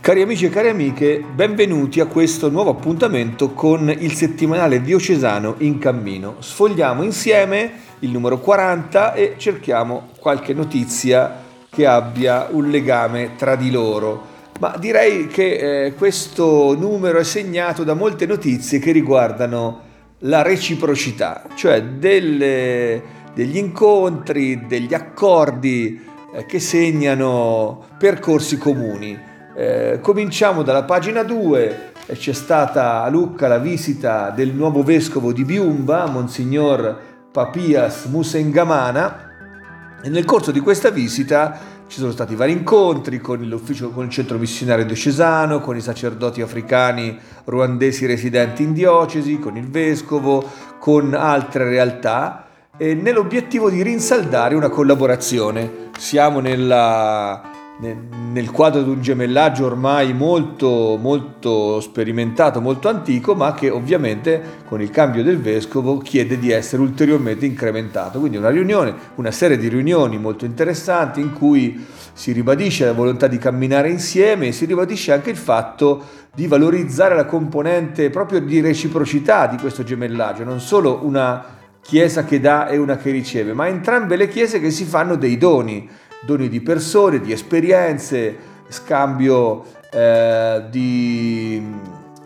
Cari amici e cari amiche, benvenuti a questo nuovo appuntamento con il settimanale diocesano in cammino. Sfogliamo insieme il numero 40 e cerchiamo qualche notizia che abbia un legame tra di loro. Ma direi che eh, questo numero è segnato da molte notizie che riguardano la reciprocità, cioè delle, degli incontri, degli accordi eh, che segnano percorsi comuni. Eh, cominciamo dalla pagina 2, c'è stata a Lucca la visita del nuovo vescovo di Biumba, Monsignor Papias Musengamana, e nel corso di questa visita ci sono stati vari incontri con l'ufficio, con il centro missionario diocesano, con i sacerdoti africani ruandesi residenti in diocesi, con il vescovo, con altre realtà, nell'obiettivo di rinsaldare una collaborazione. Siamo nella nel quadro di un gemellaggio ormai molto, molto sperimentato, molto antico, ma che ovviamente con il cambio del vescovo chiede di essere ulteriormente incrementato. Quindi una riunione, una serie di riunioni molto interessanti in cui si ribadisce la volontà di camminare insieme e si ribadisce anche il fatto di valorizzare la componente proprio di reciprocità di questo gemellaggio, non solo una chiesa che dà e una che riceve, ma entrambe le chiese che si fanno dei doni doni di persone, di esperienze, scambio, eh, di,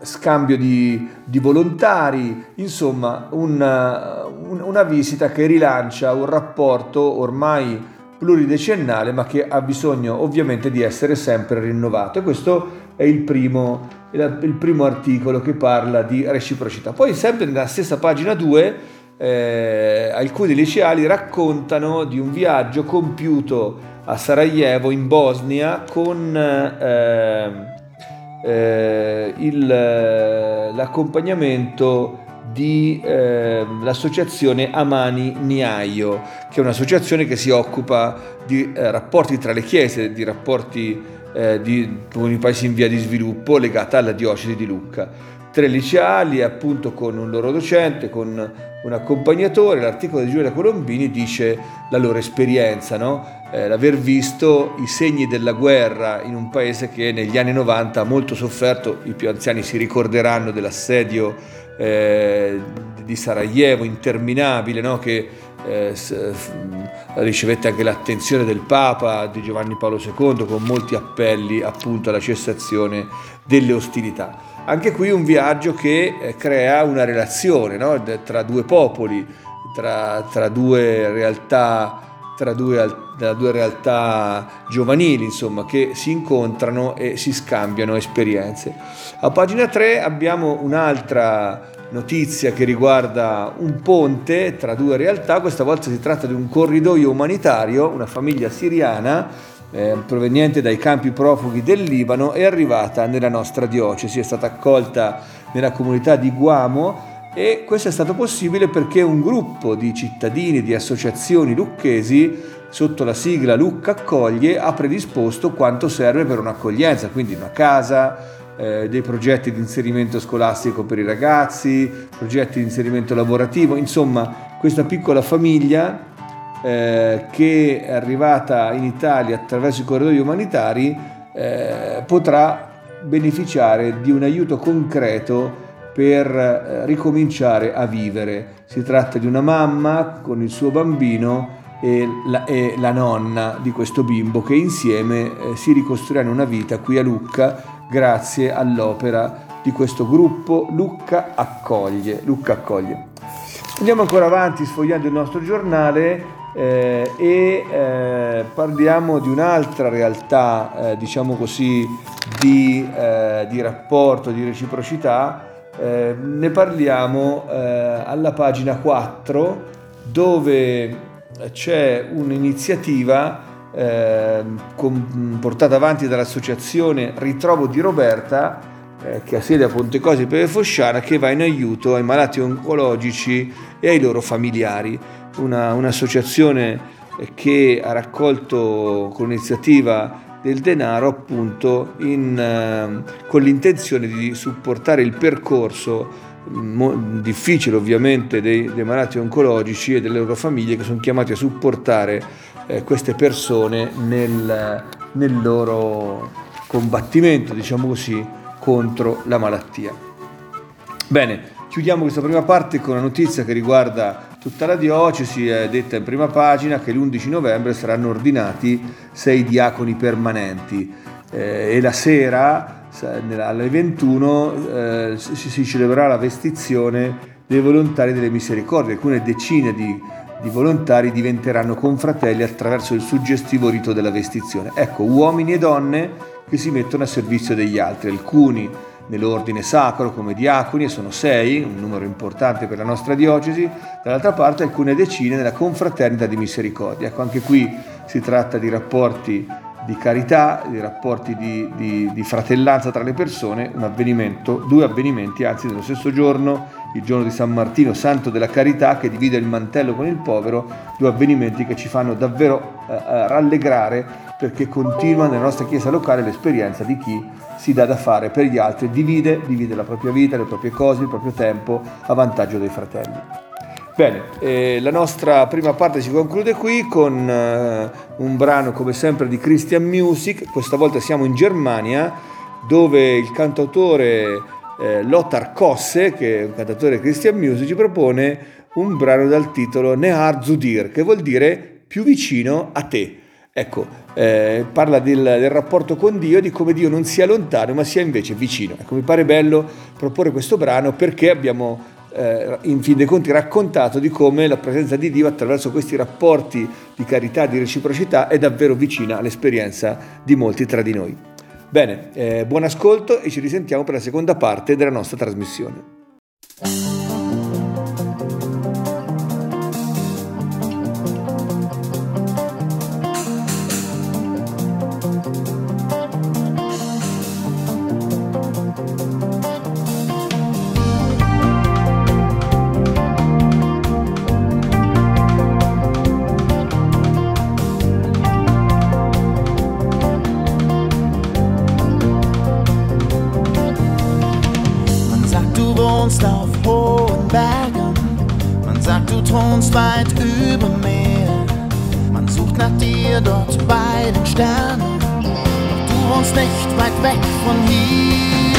scambio di, di, volontari, insomma una, una visita che rilancia un rapporto ormai pluridecennale ma che ha bisogno ovviamente di essere sempre rinnovato e questo è il primo, il primo articolo che parla di reciprocità. Poi sempre nella stessa pagina 2 eh, alcuni liceali raccontano di un viaggio compiuto a Sarajevo in Bosnia con eh, eh, il, l'accompagnamento dell'associazione ehm, Amani Niaio, che è un'associazione che si occupa di eh, rapporti tra le chiese, di rapporti eh, di, con i paesi in via di sviluppo legata alla diocesi di Lucca. Tre liceali, appunto con un loro docente, con un accompagnatore. L'articolo di Giulia Colombini dice la loro esperienza, no? eh, l'aver visto i segni della guerra in un paese che negli anni 90 ha molto sofferto, i più anziani si ricorderanno dell'assedio eh, di Sarajevo interminabile, no? che eh, ricevette anche l'attenzione del Papa, di Giovanni Paolo II, con molti appelli appunto alla cessazione delle ostilità. Anche qui un viaggio che eh, crea una relazione no? tra due popoli, tra, tra due realtà tra due, tra due, realtà giovanili, insomma, che si incontrano e si scambiano esperienze. A pagina 3 abbiamo un'altra notizia che riguarda un ponte tra due realtà, questa volta si tratta di un corridoio umanitario, una famiglia siriana eh, proveniente dai campi profughi del Libano è arrivata nella nostra diocesi, è stata accolta nella comunità di Guamo e questo è stato possibile perché un gruppo di cittadini, di associazioni lucchesi sotto la sigla Lucca Accoglie ha predisposto quanto serve per un'accoglienza, quindi una casa, eh, dei progetti di inserimento scolastico per i ragazzi, progetti di inserimento lavorativo, insomma questa piccola famiglia eh, che è arrivata in Italia attraverso i corridoi umanitari eh, potrà beneficiare di un aiuto concreto per eh, ricominciare a vivere. Si tratta di una mamma con il suo bambino e la, e la nonna di questo bimbo che insieme eh, si ricostruiranno una vita qui a Lucca grazie all'opera di questo gruppo Lucca Accoglie. Lucca Accoglie. Andiamo ancora avanti sfogliando il nostro giornale eh, e eh, parliamo di un'altra realtà, eh, diciamo così, di, eh, di, rapporto, di reciprocità. Eh, ne parliamo eh, alla pagina 4 dove c'è un'iniziativa portata avanti dall'associazione Ritrovo di Roberta che ha sede a Pontecosi per Fosciana che va in aiuto ai malati oncologici e ai loro familiari. Una, un'associazione che ha raccolto con l'iniziativa del denaro appunto in, eh, con l'intenzione di supportare il percorso difficile ovviamente dei, dei, malati oncologici e delle loro famiglie che sono chiamati a supportare eh, queste persone nel, nel loro combattimento, diciamo così, contro la malattia. Bene, chiudiamo questa prima parte con una notizia che riguarda tutta la diocesi, è detta in prima pagina che l'11 novembre saranno ordinati sei diaconi permanenti. Eh, e la sera alle 21 eh, si, celebrerà la vestizione dei volontari delle misericordie, alcune decine di, di volontari diventeranno confratelli attraverso il suggestivo rito della vestizione. Ecco, uomini e donne che si mettono a servizio degli altri, alcuni nell'ordine sacro come diaconi, e sono sei, un numero importante per la nostra diocesi, dall'altra parte alcune decine nella confraternita di misericordia. Ecco, anche qui si tratta di rapporti di carità, di rapporti di, di, di, fratellanza tra le persone, due avvenimenti, anzi nello stesso giorno, il giorno di San Martino, santo della carità, che divide il mantello con il povero, due avvenimenti che ci fanno davvero eh, eh rallegrare perché continua nella nostra chiesa locale l'esperienza di chi si dà da fare per gli altri, divide, divide la propria vita, le proprie cose, il proprio tempo a vantaggio dei fratelli. Bene, eh, la nostra prima parte si conclude qui con eh, un brano come sempre di Christian Music, questa volta siamo in Germania dove il cantautore eh, Lothar Kosse, che è un cantatore Christian Music, ci propone un brano dal titolo Nehar Zudir, che vuol dire più vicino a te. Ecco, eh, parla del, del, rapporto con Dio, di come Dio non sia lontano ma sia invece vicino. Ecco, mi pare bello proporre questo brano perché abbiamo eh, in fin dei conti raccontato di come la presenza di Dio attraverso questi rapporti di carità, di reciprocità è davvero vicina all'esperienza di molti tra di noi. Bene, eh, buon ascolto e ci risentiamo per la seconda parte della nostra trasmissione. sagt, du thronst weit über mir. Man sucht nach dir dort bei den Sternen. Doch du wohnst nicht weit weg von hier.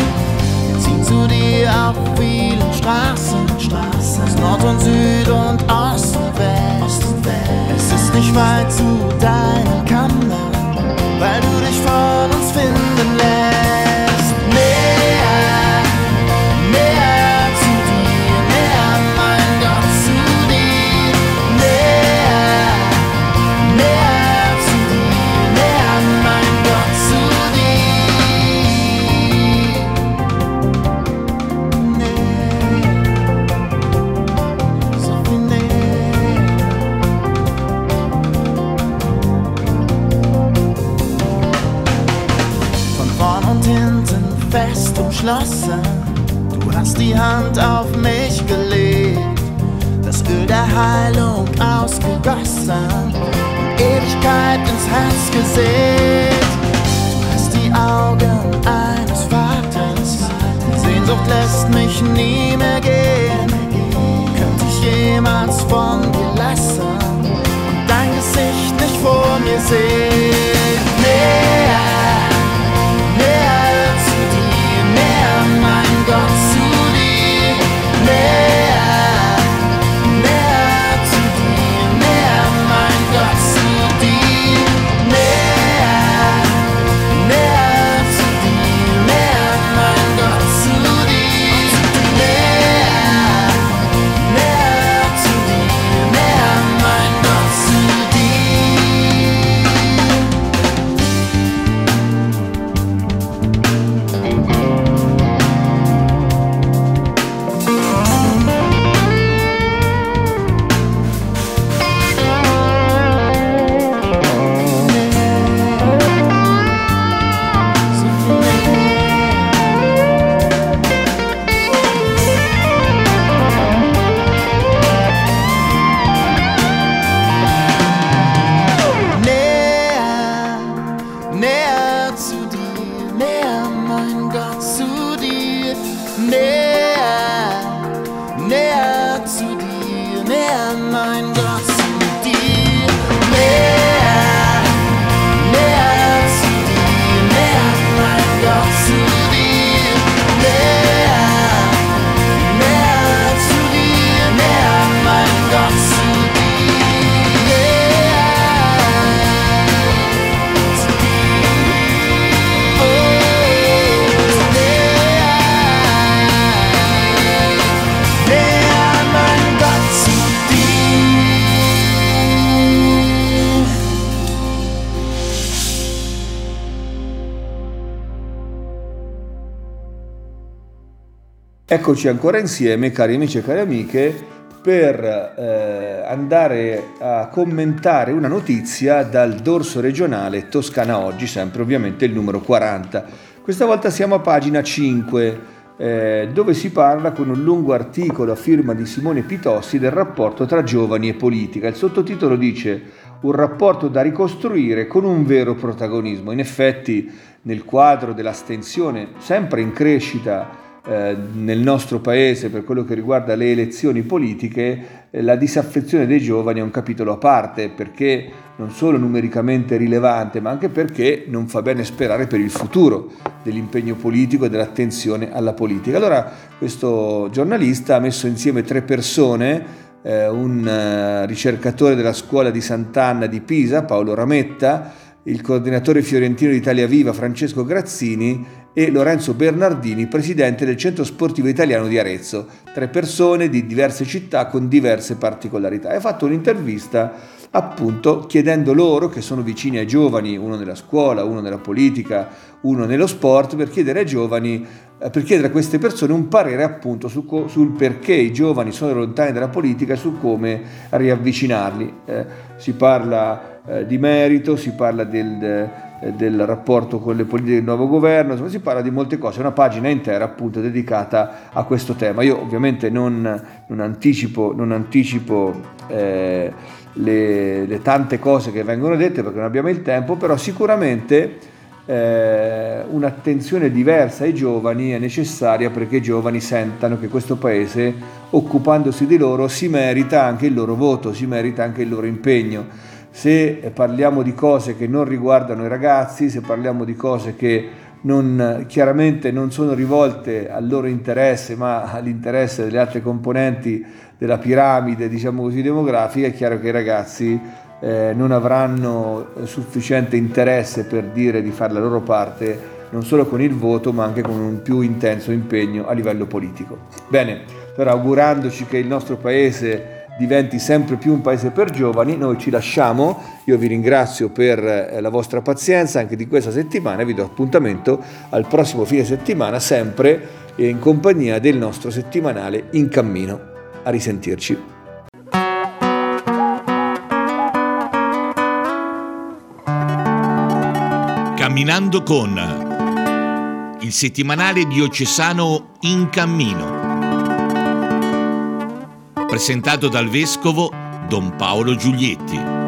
Wir ziehen zu dir auf vielen Straßen, Straßen aus Nord und Süd und Ost und West. Es ist nicht weit zu deinen Kammern, weil du dich von uns finden lässt. fest umschlossen. Du hast die Hand auf mich gelegt, das Öl der Heilung ausgegossen und Ewigkeit ins Herz gesät. Du hast die Augen eines Vaters, Sehnsucht lässt mich nie mehr gehen. Könnte ich jemals von dir lassen und dein Gesicht nicht vor mir sehen? Eccoci ancora insieme, cari amici e cari amiche, per eh, andare a commentare una notizia dal dorso regionale Toscana Oggi, sempre ovviamente il numero 40. Questa volta siamo a pagina 5, eh, dove si parla con un lungo articolo a firma di Simone Pitossi del rapporto tra giovani e politica. Il sottotitolo dice un rapporto da ricostruire con un vero protagonismo. In effetti, nel quadro dell'astensione sempre in crescita, eh, nel nostro paese per quello che riguarda le elezioni politiche, eh, la disaffezione dei giovani è un capitolo a parte perché non solo numericamente rilevante, ma anche perché non fa bene sperare per il futuro dell'impegno politico e dell'attenzione alla politica. Allora questo giornalista ha messo insieme tre persone, eh, un eh, ricercatore della scuola di Sant'Anna di Pisa, Paolo Rametta, il coordinatore fiorentino di Italia Viva Francesco Grazzini e Lorenzo Bernardini, presidente del Centro Sportivo Italiano di Arezzo, tre persone di diverse città con diverse particolarità. Ha fatto un'intervista appunto chiedendo loro, che sono vicini ai giovani, uno nella scuola, uno nella politica, uno nello sport, per chiedere ai giovani eh, per chiedere a queste persone un parere appunto su, sul perché i giovani sono lontani dalla politica e su come riavvicinarli. Eh, si parla eh, di merito, si parla del, del, rapporto con le politiche del nuovo governo, insomma si parla di molte cose, una pagina intera appunto dedicata a questo tema. Io ovviamente non, non anticipo, non anticipo eh, le, le, tante cose che vengono dette perché non abbiamo il tempo, però sicuramente eh, un'attenzione diversa ai giovani è necessaria perché i giovani sentano che questo paese, occupandosi di loro, si merita anche il loro voto, si merita anche il loro impegno se parliamo di cose che non riguardano i ragazzi, se parliamo di cose che non, chiaramente non sono rivolte al loro interesse ma all'interesse delle altre componenti della piramide diciamo così demografica, è chiaro che i ragazzi eh, non avranno sufficiente interesse per dire di fare la loro parte non solo con il voto ma anche con un più intenso impegno a livello politico. Bene, allora augurandoci che il nostro paese diventi sempre più un paese per giovani. Noi ci lasciamo, io vi ringrazio per eh, la vostra pazienza anche di questa settimana e vi do appuntamento al prossimo fine settimana, sempre in compagnia del nostro settimanale In Cammino. A risentirci. Camminando con il settimanale diocesano In Cammino presentato dal vescovo Don Paolo Giulietti.